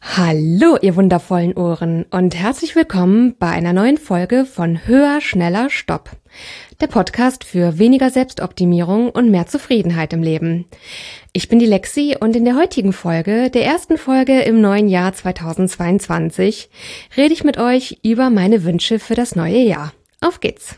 Hallo, ihr wundervollen Ohren und herzlich willkommen bei einer neuen Folge von Höher, Schneller, Stopp. Der Podcast für weniger Selbstoptimierung und mehr Zufriedenheit im Leben. Ich bin die Lexi und in der heutigen Folge, der ersten Folge im neuen Jahr 2022, rede ich mit euch über meine Wünsche für das neue Jahr. Auf geht's!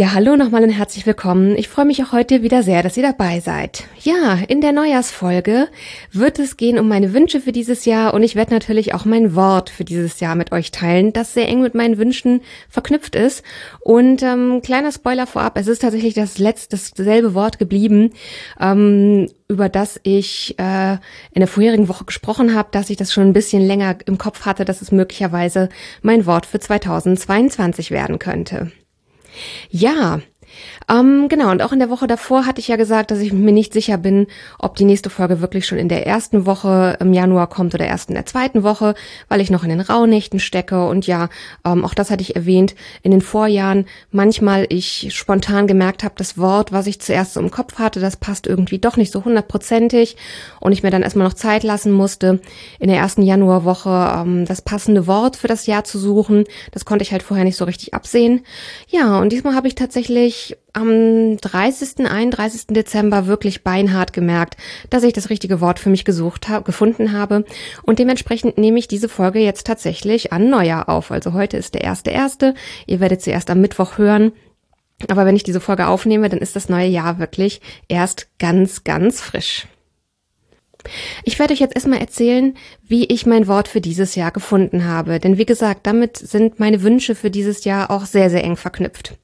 Ja, hallo nochmal und herzlich willkommen. Ich freue mich auch heute wieder sehr, dass ihr dabei seid. Ja, in der Neujahrsfolge wird es gehen um meine Wünsche für dieses Jahr und ich werde natürlich auch mein Wort für dieses Jahr mit euch teilen, das sehr eng mit meinen Wünschen verknüpft ist. Und ähm, kleiner Spoiler vorab, es ist tatsächlich das letzte, dasselbe Wort geblieben, ähm, über das ich äh, in der vorherigen Woche gesprochen habe, dass ich das schon ein bisschen länger im Kopf hatte, dass es möglicherweise mein Wort für 2022 werden könnte. Ja, ähm, genau, und auch in der Woche davor hatte ich ja gesagt, dass ich mir nicht sicher bin, ob die nächste Folge wirklich schon in der ersten Woche im Januar kommt oder erst in der zweiten Woche, weil ich noch in den Rauhnächten stecke. Und ja, ähm, auch das hatte ich erwähnt, in den Vorjahren manchmal ich spontan gemerkt habe, das Wort, was ich zuerst so im Kopf hatte, das passt irgendwie doch nicht so hundertprozentig und ich mir dann erstmal noch Zeit lassen musste, in der ersten Januarwoche ähm, das passende Wort für das Jahr zu suchen. Das konnte ich halt vorher nicht so richtig absehen. Ja, und diesmal habe ich tatsächlich am 30., 31. Dezember wirklich beinhart gemerkt, dass ich das richtige Wort für mich gesucht habe, gefunden habe. Und dementsprechend nehme ich diese Folge jetzt tatsächlich an Neujahr auf. Also heute ist der erste erste. Ihr werdet sie erst am Mittwoch hören. Aber wenn ich diese Folge aufnehme, dann ist das neue Jahr wirklich erst ganz, ganz frisch. Ich werde euch jetzt erstmal erzählen, wie ich mein Wort für dieses Jahr gefunden habe. Denn wie gesagt, damit sind meine Wünsche für dieses Jahr auch sehr, sehr eng verknüpft.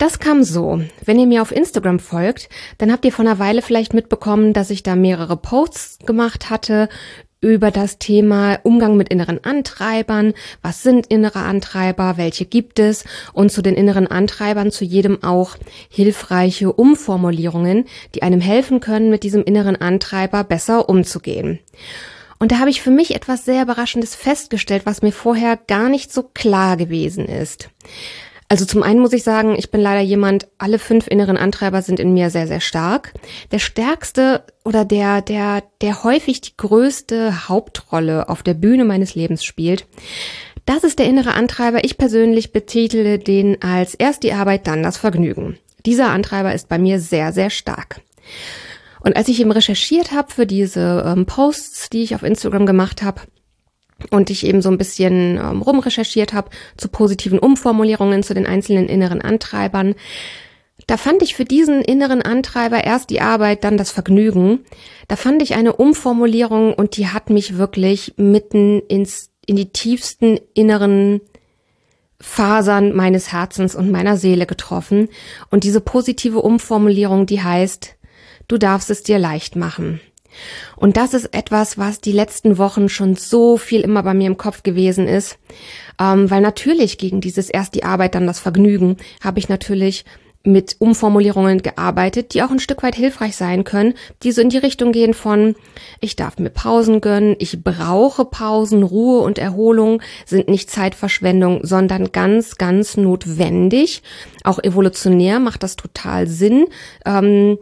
Das kam so. Wenn ihr mir auf Instagram folgt, dann habt ihr vor einer Weile vielleicht mitbekommen, dass ich da mehrere Posts gemacht hatte über das Thema Umgang mit inneren Antreibern. Was sind innere Antreiber? Welche gibt es? Und zu den inneren Antreibern zu jedem auch hilfreiche Umformulierungen, die einem helfen können, mit diesem inneren Antreiber besser umzugehen. Und da habe ich für mich etwas sehr Überraschendes festgestellt, was mir vorher gar nicht so klar gewesen ist. Also zum einen muss ich sagen, ich bin leider jemand, alle fünf inneren Antreiber sind in mir sehr, sehr stark. Der stärkste oder der, der, der häufig die größte Hauptrolle auf der Bühne meines Lebens spielt, das ist der innere Antreiber. Ich persönlich betitele den als erst die Arbeit, dann das Vergnügen. Dieser Antreiber ist bei mir sehr, sehr stark. Und als ich eben recherchiert habe für diese ähm, Posts, die ich auf Instagram gemacht habe, und ich eben so ein bisschen ähm, rumrecherchiert habe zu positiven Umformulierungen zu den einzelnen inneren Antreibern. Da fand ich für diesen inneren Antreiber erst die Arbeit, dann das Vergnügen. Da fand ich eine Umformulierung und die hat mich wirklich mitten ins, in die tiefsten inneren Fasern meines Herzens und meiner Seele getroffen. Und diese positive Umformulierung, die heißt, du darfst es dir leicht machen. Und das ist etwas, was die letzten Wochen schon so viel immer bei mir im Kopf gewesen ist. Ähm, weil natürlich gegen dieses erst die Arbeit, dann das Vergnügen, habe ich natürlich mit Umformulierungen gearbeitet, die auch ein Stück weit hilfreich sein können, die so in die Richtung gehen von, ich darf mir Pausen gönnen, ich brauche Pausen, Ruhe und Erholung sind nicht Zeitverschwendung, sondern ganz, ganz notwendig. Auch evolutionär macht das total Sinn. Ähm,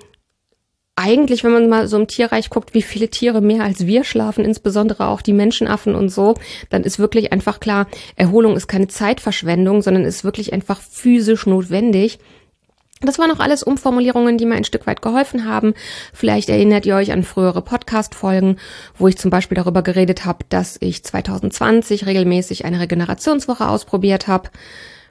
eigentlich, wenn man mal so im Tierreich guckt, wie viele Tiere mehr als wir schlafen, insbesondere auch die Menschenaffen und so, dann ist wirklich einfach klar, Erholung ist keine Zeitverschwendung, sondern ist wirklich einfach physisch notwendig. Das waren auch alles Umformulierungen, die mir ein Stück weit geholfen haben. Vielleicht erinnert ihr euch an frühere Podcast-Folgen, wo ich zum Beispiel darüber geredet habe, dass ich 2020 regelmäßig eine Regenerationswoche ausprobiert habe.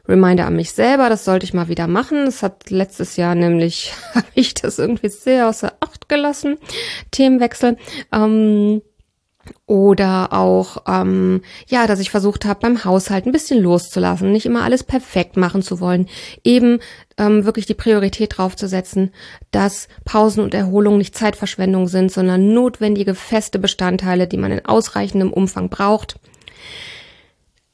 Reminder an mich selber, das sollte ich mal wieder machen. Das hat letztes Jahr nämlich, habe ich das irgendwie sehr außer Acht gelassen. Themenwechsel. Ähm, oder auch, ähm, ja, dass ich versucht habe, beim Haushalt ein bisschen loszulassen, nicht immer alles perfekt machen zu wollen, eben ähm, wirklich die Priorität drauf zu setzen, dass Pausen und Erholung nicht Zeitverschwendung sind, sondern notwendige feste Bestandteile, die man in ausreichendem Umfang braucht.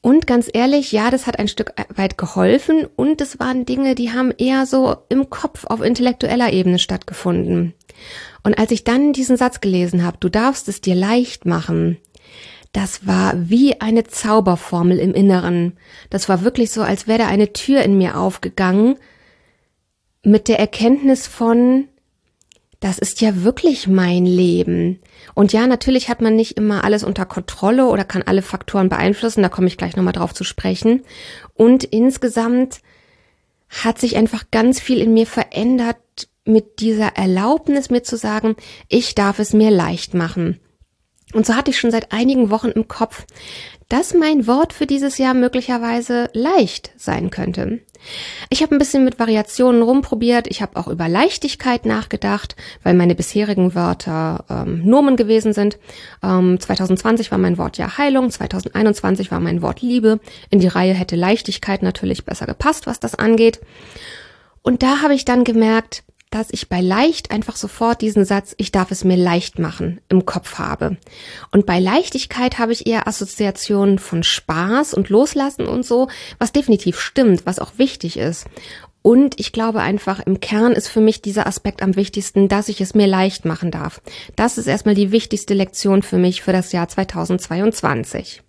Und ganz ehrlich, ja, das hat ein Stück weit geholfen und es waren Dinge, die haben eher so im Kopf auf intellektueller Ebene stattgefunden. Und als ich dann diesen Satz gelesen habe, du darfst es dir leicht machen, das war wie eine Zauberformel im Inneren. Das war wirklich so, als wäre da eine Tür in mir aufgegangen, mit der Erkenntnis von, das ist ja wirklich mein Leben. Und ja, natürlich hat man nicht immer alles unter Kontrolle oder kann alle Faktoren beeinflussen, da komme ich gleich nochmal drauf zu sprechen. Und insgesamt hat sich einfach ganz viel in mir verändert mit dieser Erlaubnis, mir zu sagen, ich darf es mir leicht machen. Und so hatte ich schon seit einigen Wochen im Kopf, dass mein Wort für dieses Jahr möglicherweise leicht sein könnte. Ich habe ein bisschen mit Variationen rumprobiert. Ich habe auch über Leichtigkeit nachgedacht, weil meine bisherigen Wörter ähm, Nomen gewesen sind. Ähm, 2020 war mein Wort ja Heilung, 2021 war mein Wort Liebe. In die Reihe hätte Leichtigkeit natürlich besser gepasst, was das angeht. Und da habe ich dann gemerkt, dass ich bei leicht einfach sofort diesen Satz, ich darf es mir leicht machen, im Kopf habe. Und bei Leichtigkeit habe ich eher Assoziationen von Spaß und Loslassen und so, was definitiv stimmt, was auch wichtig ist. Und ich glaube einfach, im Kern ist für mich dieser Aspekt am wichtigsten, dass ich es mir leicht machen darf. Das ist erstmal die wichtigste Lektion für mich für das Jahr 2022.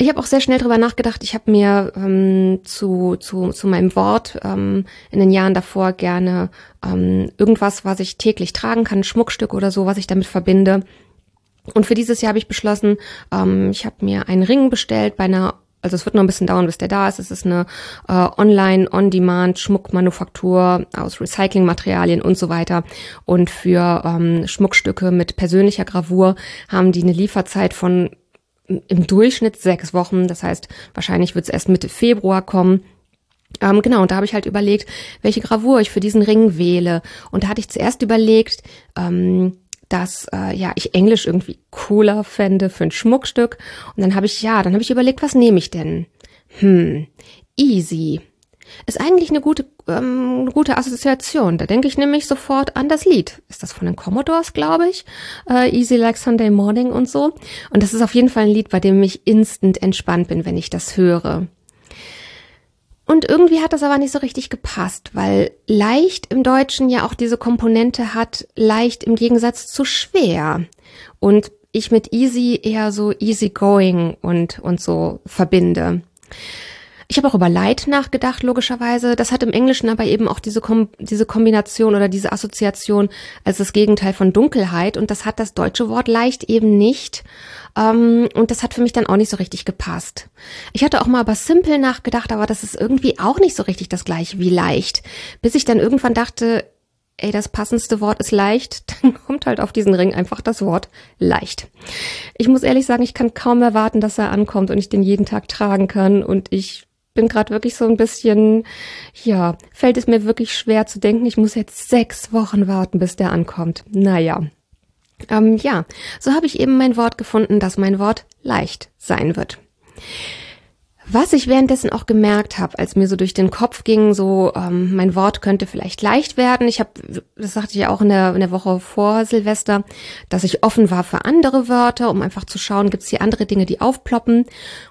Ich habe auch sehr schnell drüber nachgedacht. Ich habe mir ähm, zu, zu, zu meinem Wort ähm, in den Jahren davor gerne ähm, irgendwas, was ich täglich tragen kann, ein Schmuckstück oder so, was ich damit verbinde. Und für dieses Jahr habe ich beschlossen, ähm, ich habe mir einen Ring bestellt bei einer also es wird noch ein bisschen dauern, bis der da ist. Es ist eine äh, Online-On-Demand-Schmuckmanufaktur aus Recyclingmaterialien und so weiter. Und für ähm, Schmuckstücke mit persönlicher Gravur haben die eine Lieferzeit von im Durchschnitt sechs Wochen. Das heißt, wahrscheinlich wird es erst Mitte Februar kommen. Ähm, genau, und da habe ich halt überlegt, welche Gravur ich für diesen Ring wähle. Und da hatte ich zuerst überlegt, ähm, dass äh, ja ich Englisch irgendwie cooler fände für ein Schmuckstück. Und dann habe ich, ja, dann habe ich überlegt, was nehme ich denn? Hm, easy. Ist eigentlich eine gute, ähm, eine gute Assoziation. Da denke ich nämlich sofort an das Lied. Ist das von den Commodores, glaube ich? Äh, Easy Like Sunday Morning und so. Und das ist auf jeden Fall ein Lied, bei dem ich instant entspannt bin, wenn ich das höre. Und irgendwie hat das aber nicht so richtig gepasst, weil leicht im Deutschen ja auch diese Komponente hat, leicht im Gegensatz zu schwer. Und ich mit easy eher so easy going und, und so verbinde. Ich habe auch über Light nachgedacht, logischerweise. Das hat im Englischen aber eben auch diese, Kom diese Kombination oder diese Assoziation als das Gegenteil von Dunkelheit. Und das hat das deutsche Wort leicht eben nicht. Ähm, und das hat für mich dann auch nicht so richtig gepasst. Ich hatte auch mal über Simple nachgedacht, aber das ist irgendwie auch nicht so richtig das gleiche wie leicht. Bis ich dann irgendwann dachte, ey, das passendste Wort ist leicht, dann kommt halt auf diesen Ring einfach das Wort leicht. Ich muss ehrlich sagen, ich kann kaum erwarten, dass er ankommt und ich den jeden Tag tragen kann und ich bin gerade wirklich so ein bisschen, ja, fällt es mir wirklich schwer zu denken, ich muss jetzt sechs Wochen warten, bis der ankommt. Naja. Ähm, ja, so habe ich eben mein Wort gefunden, dass mein Wort leicht sein wird. Was ich währenddessen auch gemerkt habe, als mir so durch den Kopf ging, so ähm, mein Wort könnte vielleicht leicht werden. Ich habe, das sagte ich ja auch in der, in der Woche vor Silvester, dass ich offen war für andere Wörter, um einfach zu schauen, gibt es hier andere Dinge, die aufploppen.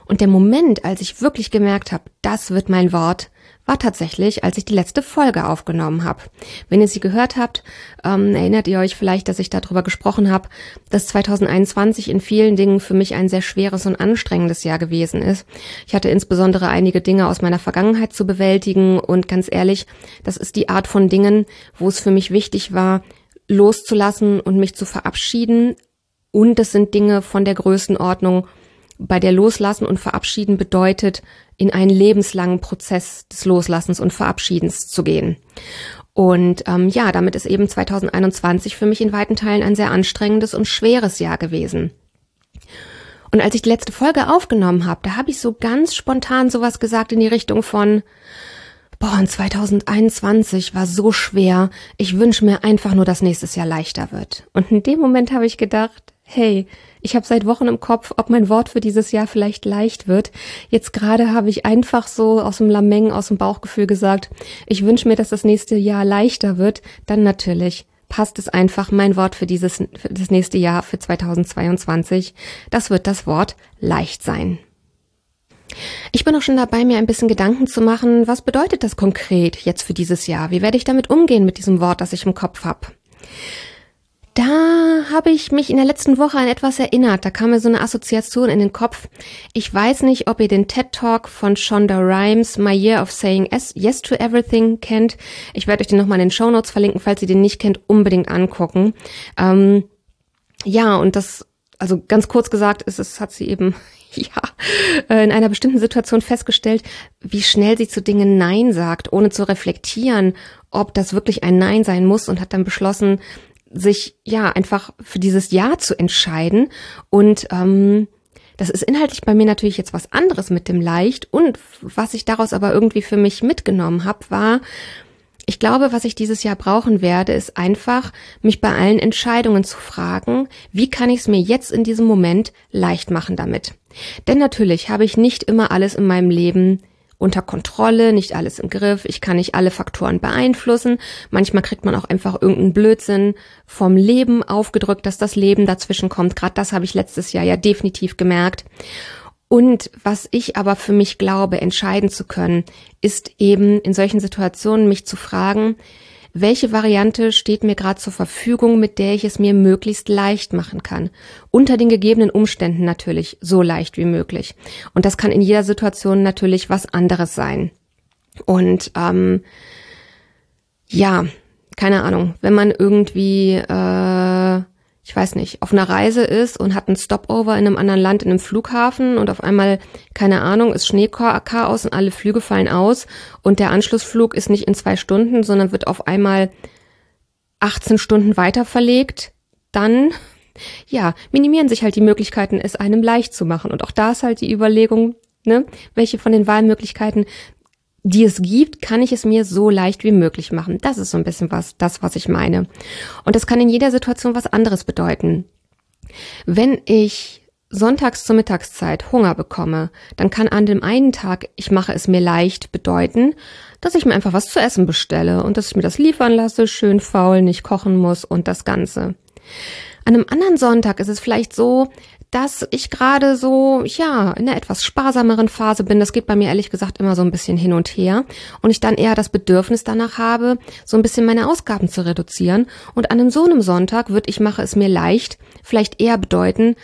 Und der Moment, als ich wirklich gemerkt habe, das wird mein Wort, war tatsächlich, als ich die letzte Folge aufgenommen habe. Wenn ihr sie gehört habt, ähm, erinnert ihr euch vielleicht, dass ich darüber gesprochen habe, dass 2021 in vielen Dingen für mich ein sehr schweres und anstrengendes Jahr gewesen ist. Ich hatte insbesondere einige Dinge aus meiner Vergangenheit zu bewältigen und ganz ehrlich, das ist die Art von Dingen, wo es für mich wichtig war, loszulassen und mich zu verabschieden. Und es sind Dinge von der Größenordnung, bei der Loslassen und Verabschieden bedeutet, in einen lebenslangen Prozess des Loslassens und Verabschiedens zu gehen. Und ähm, ja, damit ist eben 2021 für mich in weiten Teilen ein sehr anstrengendes und schweres Jahr gewesen. Und als ich die letzte Folge aufgenommen habe, da habe ich so ganz spontan sowas gesagt in die Richtung von, boah, und 2021 war so schwer, ich wünsche mir einfach nur, dass nächstes Jahr leichter wird. Und in dem Moment habe ich gedacht, hey, ich habe seit Wochen im Kopf, ob mein Wort für dieses Jahr vielleicht leicht wird. Jetzt gerade habe ich einfach so aus dem Lameng, aus dem Bauchgefühl gesagt, ich wünsche mir, dass das nächste Jahr leichter wird. Dann natürlich passt es einfach mein Wort für dieses für das nächste Jahr für 2022. Das wird das Wort leicht sein. Ich bin auch schon dabei, mir ein bisschen Gedanken zu machen, was bedeutet das konkret jetzt für dieses Jahr? Wie werde ich damit umgehen mit diesem Wort, das ich im Kopf habe? Da habe ich mich in der letzten Woche an etwas erinnert. Da kam mir so eine Assoziation in den Kopf. Ich weiß nicht, ob ihr den TED Talk von Shonda Rhimes, My Year of Saying Yes to Everything kennt. Ich werde euch den nochmal in den Show Notes verlinken, falls ihr den nicht kennt, unbedingt angucken. Ähm, ja, und das, also ganz kurz gesagt, ist es, hat sie eben ja, äh, in einer bestimmten Situation festgestellt, wie schnell sie zu Dingen Nein sagt, ohne zu reflektieren, ob das wirklich ein Nein sein muss und hat dann beschlossen, sich ja einfach für dieses Ja zu entscheiden. Und ähm, das ist inhaltlich bei mir natürlich jetzt was anderes mit dem Leicht. Und was ich daraus aber irgendwie für mich mitgenommen habe, war, ich glaube, was ich dieses Jahr brauchen werde, ist einfach, mich bei allen Entscheidungen zu fragen, wie kann ich es mir jetzt in diesem Moment leicht machen damit. Denn natürlich habe ich nicht immer alles in meinem Leben unter Kontrolle, nicht alles im Griff, ich kann nicht alle Faktoren beeinflussen. Manchmal kriegt man auch einfach irgendeinen Blödsinn vom Leben aufgedrückt, dass das Leben dazwischen kommt. Gerade das habe ich letztes Jahr ja definitiv gemerkt. Und was ich aber für mich glaube, entscheiden zu können, ist eben in solchen Situationen mich zu fragen, welche Variante steht mir gerade zur Verfügung, mit der ich es mir möglichst leicht machen kann. Unter den gegebenen Umständen natürlich so leicht wie möglich. Und das kann in jeder Situation natürlich was anderes sein. Und ähm, ja, keine Ahnung, wenn man irgendwie äh, ich weiß nicht, auf einer Reise ist und hat einen Stopover in einem anderen Land, in einem Flughafen und auf einmal, keine Ahnung, ist Schneechaos und alle Flüge fallen aus und der Anschlussflug ist nicht in zwei Stunden, sondern wird auf einmal 18 Stunden weiter verlegt, dann, ja, minimieren sich halt die Möglichkeiten, es einem leicht zu machen. Und auch da ist halt die Überlegung, ne, welche von den Wahlmöglichkeiten die es gibt, kann ich es mir so leicht wie möglich machen. Das ist so ein bisschen was, das, was ich meine. Und das kann in jeder Situation was anderes bedeuten. Wenn ich sonntags zur Mittagszeit Hunger bekomme, dann kann an dem einen Tag, ich mache es mir leicht, bedeuten, dass ich mir einfach was zu essen bestelle und dass ich mir das liefern lasse, schön faul, nicht kochen muss und das Ganze. An einem anderen Sonntag ist es vielleicht so, dass ich gerade so, ja, in einer etwas sparsameren Phase bin. Das geht bei mir ehrlich gesagt immer so ein bisschen hin und her. Und ich dann eher das Bedürfnis danach habe, so ein bisschen meine Ausgaben zu reduzieren. Und an einem so einem Sonntag wird ich mache es mir leicht, vielleicht eher bedeuten,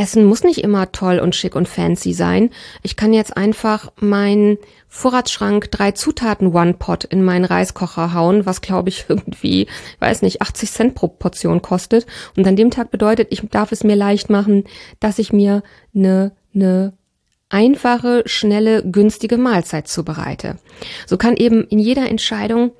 Essen muss nicht immer toll und schick und fancy sein. Ich kann jetzt einfach meinen Vorratsschrank drei Zutaten One Pot in meinen Reiskocher hauen, was glaube ich irgendwie, weiß nicht, 80 Cent pro Portion kostet. Und an dem Tag bedeutet, ich darf es mir leicht machen, dass ich mir eine, eine einfache, schnelle, günstige Mahlzeit zubereite. So kann eben in jeder Entscheidung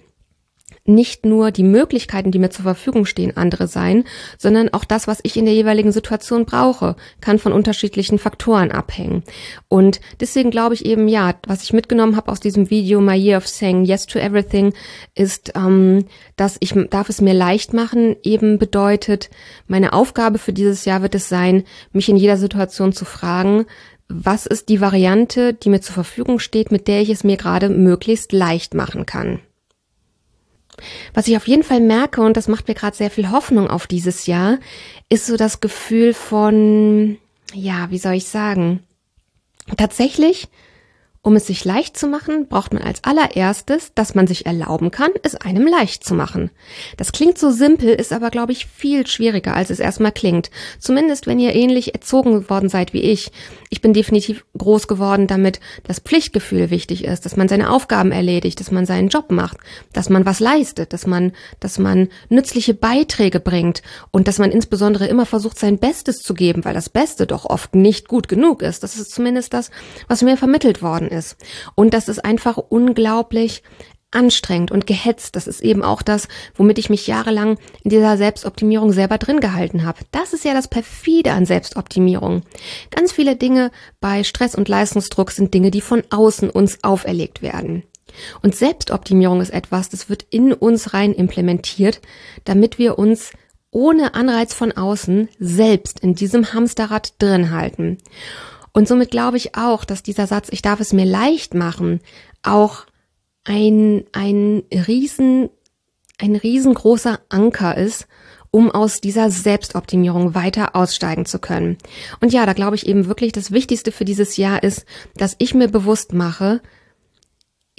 nicht nur die Möglichkeiten, die mir zur Verfügung stehen, andere sein, sondern auch das, was ich in der jeweiligen Situation brauche, kann von unterschiedlichen Faktoren abhängen. Und deswegen glaube ich eben, ja, was ich mitgenommen habe aus diesem Video My Year of Saying Yes to Everything, ist, ähm, dass ich darf es mir leicht machen, eben bedeutet, meine Aufgabe für dieses Jahr wird es sein, mich in jeder Situation zu fragen, was ist die Variante, die mir zur Verfügung steht, mit der ich es mir gerade möglichst leicht machen kann. Was ich auf jeden Fall merke, und das macht mir gerade sehr viel Hoffnung auf dieses Jahr, ist so das Gefühl von, ja, wie soll ich sagen, tatsächlich um es sich leicht zu machen, braucht man als allererstes, dass man sich erlauben kann, es einem leicht zu machen. Das klingt so simpel, ist aber, glaube ich, viel schwieriger, als es erstmal klingt. Zumindest, wenn ihr ähnlich erzogen worden seid wie ich. Ich bin definitiv groß geworden, damit das Pflichtgefühl wichtig ist, dass man seine Aufgaben erledigt, dass man seinen Job macht, dass man was leistet, dass man, dass man nützliche Beiträge bringt und dass man insbesondere immer versucht, sein Bestes zu geben, weil das Beste doch oft nicht gut genug ist. Das ist zumindest das, was mir vermittelt worden ist. Und das ist einfach unglaublich anstrengend und gehetzt. Das ist eben auch das, womit ich mich jahrelang in dieser Selbstoptimierung selber drin gehalten habe. Das ist ja das perfide an Selbstoptimierung. Ganz viele Dinge bei Stress und Leistungsdruck sind Dinge, die von außen uns auferlegt werden. Und Selbstoptimierung ist etwas, das wird in uns rein implementiert, damit wir uns ohne Anreiz von außen selbst in diesem Hamsterrad drin halten. Und somit glaube ich auch, dass dieser Satz, ich darf es mir leicht machen, auch ein, ein riesen, ein riesengroßer Anker ist, um aus dieser Selbstoptimierung weiter aussteigen zu können. Und ja, da glaube ich eben wirklich, das Wichtigste für dieses Jahr ist, dass ich mir bewusst mache,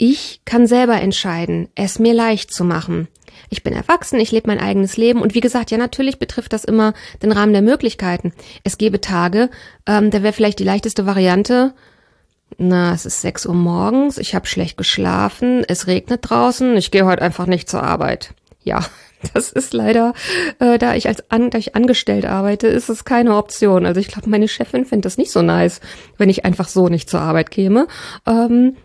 ich kann selber entscheiden, es mir leicht zu machen. Ich bin erwachsen, ich lebe mein eigenes Leben und wie gesagt, ja natürlich betrifft das immer den Rahmen der Möglichkeiten. Es gäbe Tage, ähm, da wäre vielleicht die leichteste Variante, na, es ist 6 Uhr morgens, ich habe schlecht geschlafen, es regnet draußen, ich gehe heute einfach nicht zur Arbeit. Ja, das ist leider, äh, da ich als an, da ich angestellt arbeite, ist es keine Option. Also ich glaube, meine Chefin findet das nicht so nice, wenn ich einfach so nicht zur Arbeit käme. Ähm,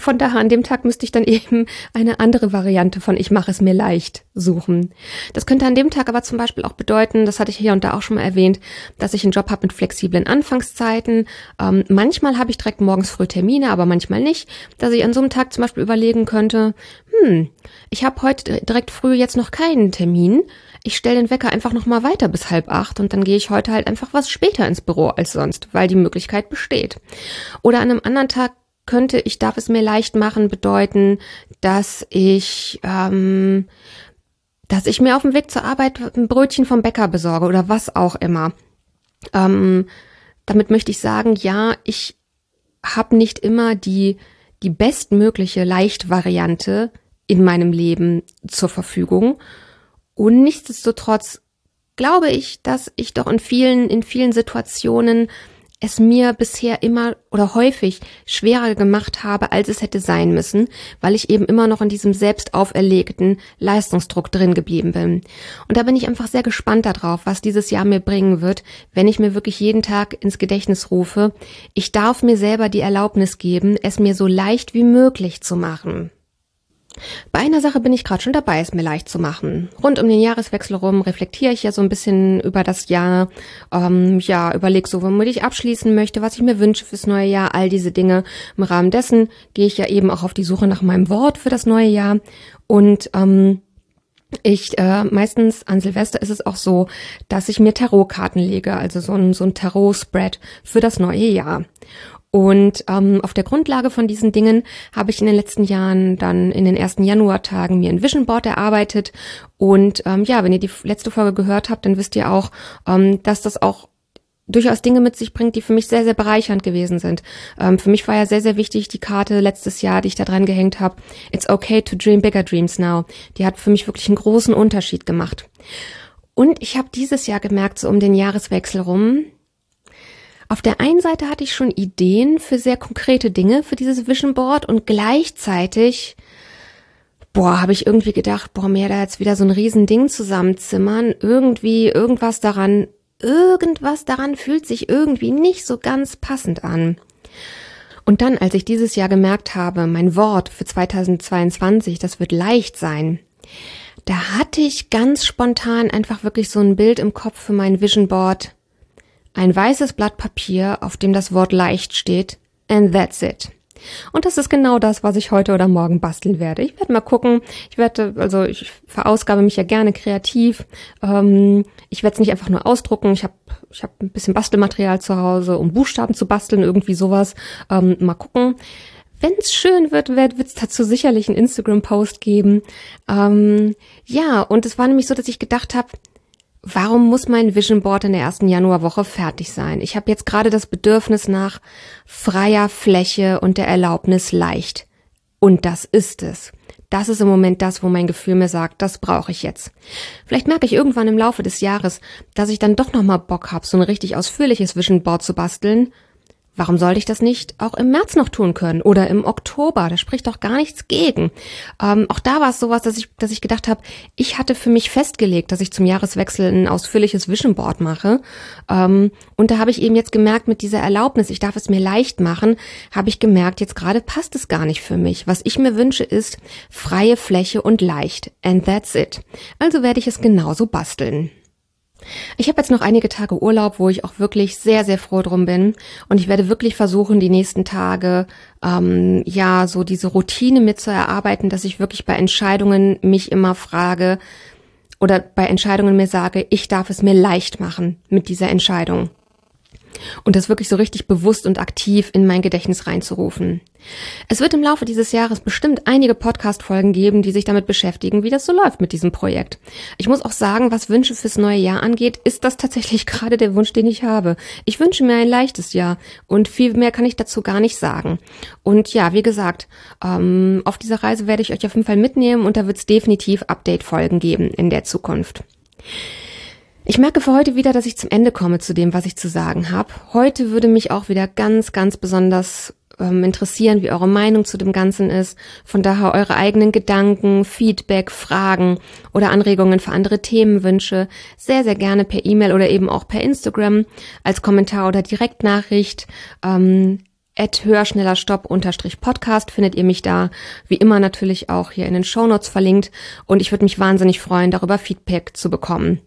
von daher an dem Tag müsste ich dann eben eine andere Variante von ich mache es mir leicht suchen. Das könnte an dem Tag aber zum Beispiel auch bedeuten, das hatte ich hier und da auch schon mal erwähnt, dass ich einen Job habe mit flexiblen Anfangszeiten. Ähm, manchmal habe ich direkt morgens früh Termine, aber manchmal nicht. Dass ich an so einem Tag zum Beispiel überlegen könnte, hm, ich habe heute direkt früh jetzt noch keinen Termin. Ich stelle den Wecker einfach noch mal weiter bis halb acht und dann gehe ich heute halt einfach was später ins Büro als sonst, weil die Möglichkeit besteht. Oder an einem anderen Tag könnte, ich darf es mir leicht machen, bedeuten, dass ich, ähm, dass ich mir auf dem Weg zur Arbeit ein Brötchen vom Bäcker besorge oder was auch immer. Ähm, damit möchte ich sagen, ja, ich habe nicht immer die, die bestmögliche Leichtvariante in meinem Leben zur Verfügung. Und nichtsdestotrotz glaube ich, dass ich doch in vielen, in vielen Situationen es mir bisher immer oder häufig schwerer gemacht habe, als es hätte sein müssen, weil ich eben immer noch in diesem selbst auferlegten Leistungsdruck drin geblieben bin. Und da bin ich einfach sehr gespannt darauf, was dieses Jahr mir bringen wird, wenn ich mir wirklich jeden Tag ins Gedächtnis rufe, ich darf mir selber die Erlaubnis geben, es mir so leicht wie möglich zu machen. Bei einer Sache bin ich gerade schon dabei, es mir leicht zu machen. Rund um den Jahreswechsel rum reflektiere ich ja so ein bisschen über das Jahr, ähm, ja, überlege so, womit ich abschließen möchte, was ich mir wünsche fürs neue Jahr, all diese Dinge. Im Rahmen dessen gehe ich ja eben auch auf die Suche nach meinem Wort für das neue Jahr und ähm, ich äh, meistens an Silvester ist es auch so, dass ich mir Tarotkarten lege, also so ein, so ein Tarot-Spread für das neue Jahr. Und ähm, auf der Grundlage von diesen Dingen habe ich in den letzten Jahren dann in den ersten Januartagen mir ein Vision Board erarbeitet. Und ähm, ja, wenn ihr die letzte Folge gehört habt, dann wisst ihr auch, ähm, dass das auch durchaus Dinge mit sich bringt, die für mich sehr, sehr bereichernd gewesen sind. Ähm, für mich war ja sehr, sehr wichtig die Karte letztes Jahr, die ich da dran gehängt habe. It's okay to dream bigger dreams now. Die hat für mich wirklich einen großen Unterschied gemacht. Und ich habe dieses Jahr gemerkt, so um den Jahreswechsel rum, auf der einen Seite hatte ich schon Ideen für sehr konkrete Dinge für dieses Vision Board und gleichzeitig, boah, habe ich irgendwie gedacht, boah, mir da jetzt wieder so ein Riesending zusammenzimmern, irgendwie irgendwas daran, irgendwas daran fühlt sich irgendwie nicht so ganz passend an. Und dann, als ich dieses Jahr gemerkt habe, mein Wort für 2022, das wird leicht sein, da hatte ich ganz spontan einfach wirklich so ein Bild im Kopf für mein Vision Board, ein weißes Blatt Papier, auf dem das Wort leicht steht. And that's it. Und das ist genau das, was ich heute oder morgen basteln werde. Ich werde mal gucken. Ich werde, also ich verausgabe mich ja gerne kreativ. Ähm, ich werde es nicht einfach nur ausdrucken. Ich habe ich hab ein bisschen Bastelmaterial zu Hause, um Buchstaben zu basteln, irgendwie sowas. Ähm, mal gucken. Wenn es schön wird, wird es dazu sicherlich einen Instagram-Post geben. Ähm, ja, und es war nämlich so, dass ich gedacht habe, Warum muss mein Vision Board in der ersten Januarwoche fertig sein? Ich habe jetzt gerade das Bedürfnis nach freier Fläche und der Erlaubnis leicht. Und das ist es. Das ist im Moment das, wo mein Gefühl mir sagt, das brauche ich jetzt. Vielleicht merke ich irgendwann im Laufe des Jahres, dass ich dann doch nochmal Bock habe, so ein richtig ausführliches Vision Board zu basteln Warum sollte ich das nicht auch im März noch tun können oder im Oktober? Da spricht doch gar nichts gegen. Ähm, auch da war es sowas, dass ich, dass ich gedacht habe, ich hatte für mich festgelegt, dass ich zum Jahreswechsel ein ausführliches Vision Board mache. Ähm, und da habe ich eben jetzt gemerkt, mit dieser Erlaubnis, ich darf es mir leicht machen, habe ich gemerkt, jetzt gerade passt es gar nicht für mich. Was ich mir wünsche, ist freie Fläche und leicht. And that's it. Also werde ich es genauso basteln. Ich habe jetzt noch einige Tage Urlaub, wo ich auch wirklich sehr, sehr froh drum bin. Und ich werde wirklich versuchen, die nächsten Tage ähm, ja so diese Routine mit zu erarbeiten, dass ich wirklich bei Entscheidungen mich immer frage oder bei Entscheidungen mir sage, ich darf es mir leicht machen mit dieser Entscheidung. Und das wirklich so richtig bewusst und aktiv in mein Gedächtnis reinzurufen. Es wird im Laufe dieses Jahres bestimmt einige Podcast-Folgen geben, die sich damit beschäftigen, wie das so läuft mit diesem Projekt. Ich muss auch sagen, was Wünsche fürs neue Jahr angeht, ist das tatsächlich gerade der Wunsch, den ich habe. Ich wünsche mir ein leichtes Jahr und viel mehr kann ich dazu gar nicht sagen. Und ja, wie gesagt, ähm, auf dieser Reise werde ich euch auf jeden Fall mitnehmen und da wird es definitiv Update-Folgen geben in der Zukunft. Ich merke für heute wieder, dass ich zum Ende komme zu dem, was ich zu sagen habe. Heute würde mich auch wieder ganz, ganz besonders ähm, interessieren, wie eure Meinung zu dem Ganzen ist. Von daher eure eigenen Gedanken, Feedback, Fragen oder Anregungen für andere Themenwünsche sehr, sehr gerne per E-Mail oder eben auch per Instagram als Kommentar oder Direktnachricht. Ähm, at hörschneller Stopp unterstrich Podcast findet ihr mich da, wie immer natürlich auch hier in den Shownotes verlinkt und ich würde mich wahnsinnig freuen, darüber Feedback zu bekommen.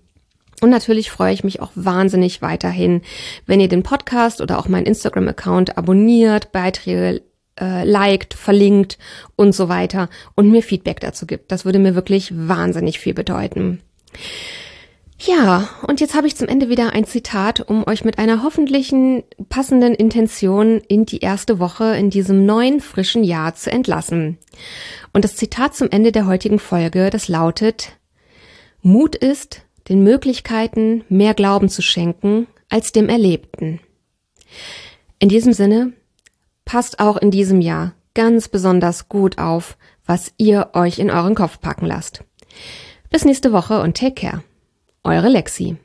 Und natürlich freue ich mich auch wahnsinnig weiterhin, wenn ihr den Podcast oder auch meinen Instagram-Account abonniert, Beiträge äh, liked, verlinkt und so weiter und mir Feedback dazu gibt. Das würde mir wirklich wahnsinnig viel bedeuten. Ja, und jetzt habe ich zum Ende wieder ein Zitat, um euch mit einer hoffentlichen passenden Intention in die erste Woche in diesem neuen frischen Jahr zu entlassen. Und das Zitat zum Ende der heutigen Folge, das lautet, Mut ist, den Möglichkeiten mehr Glauben zu schenken als dem Erlebten. In diesem Sinne, passt auch in diesem Jahr ganz besonders gut auf, was ihr euch in euren Kopf packen lasst. Bis nächste Woche und take care. Eure Lexi.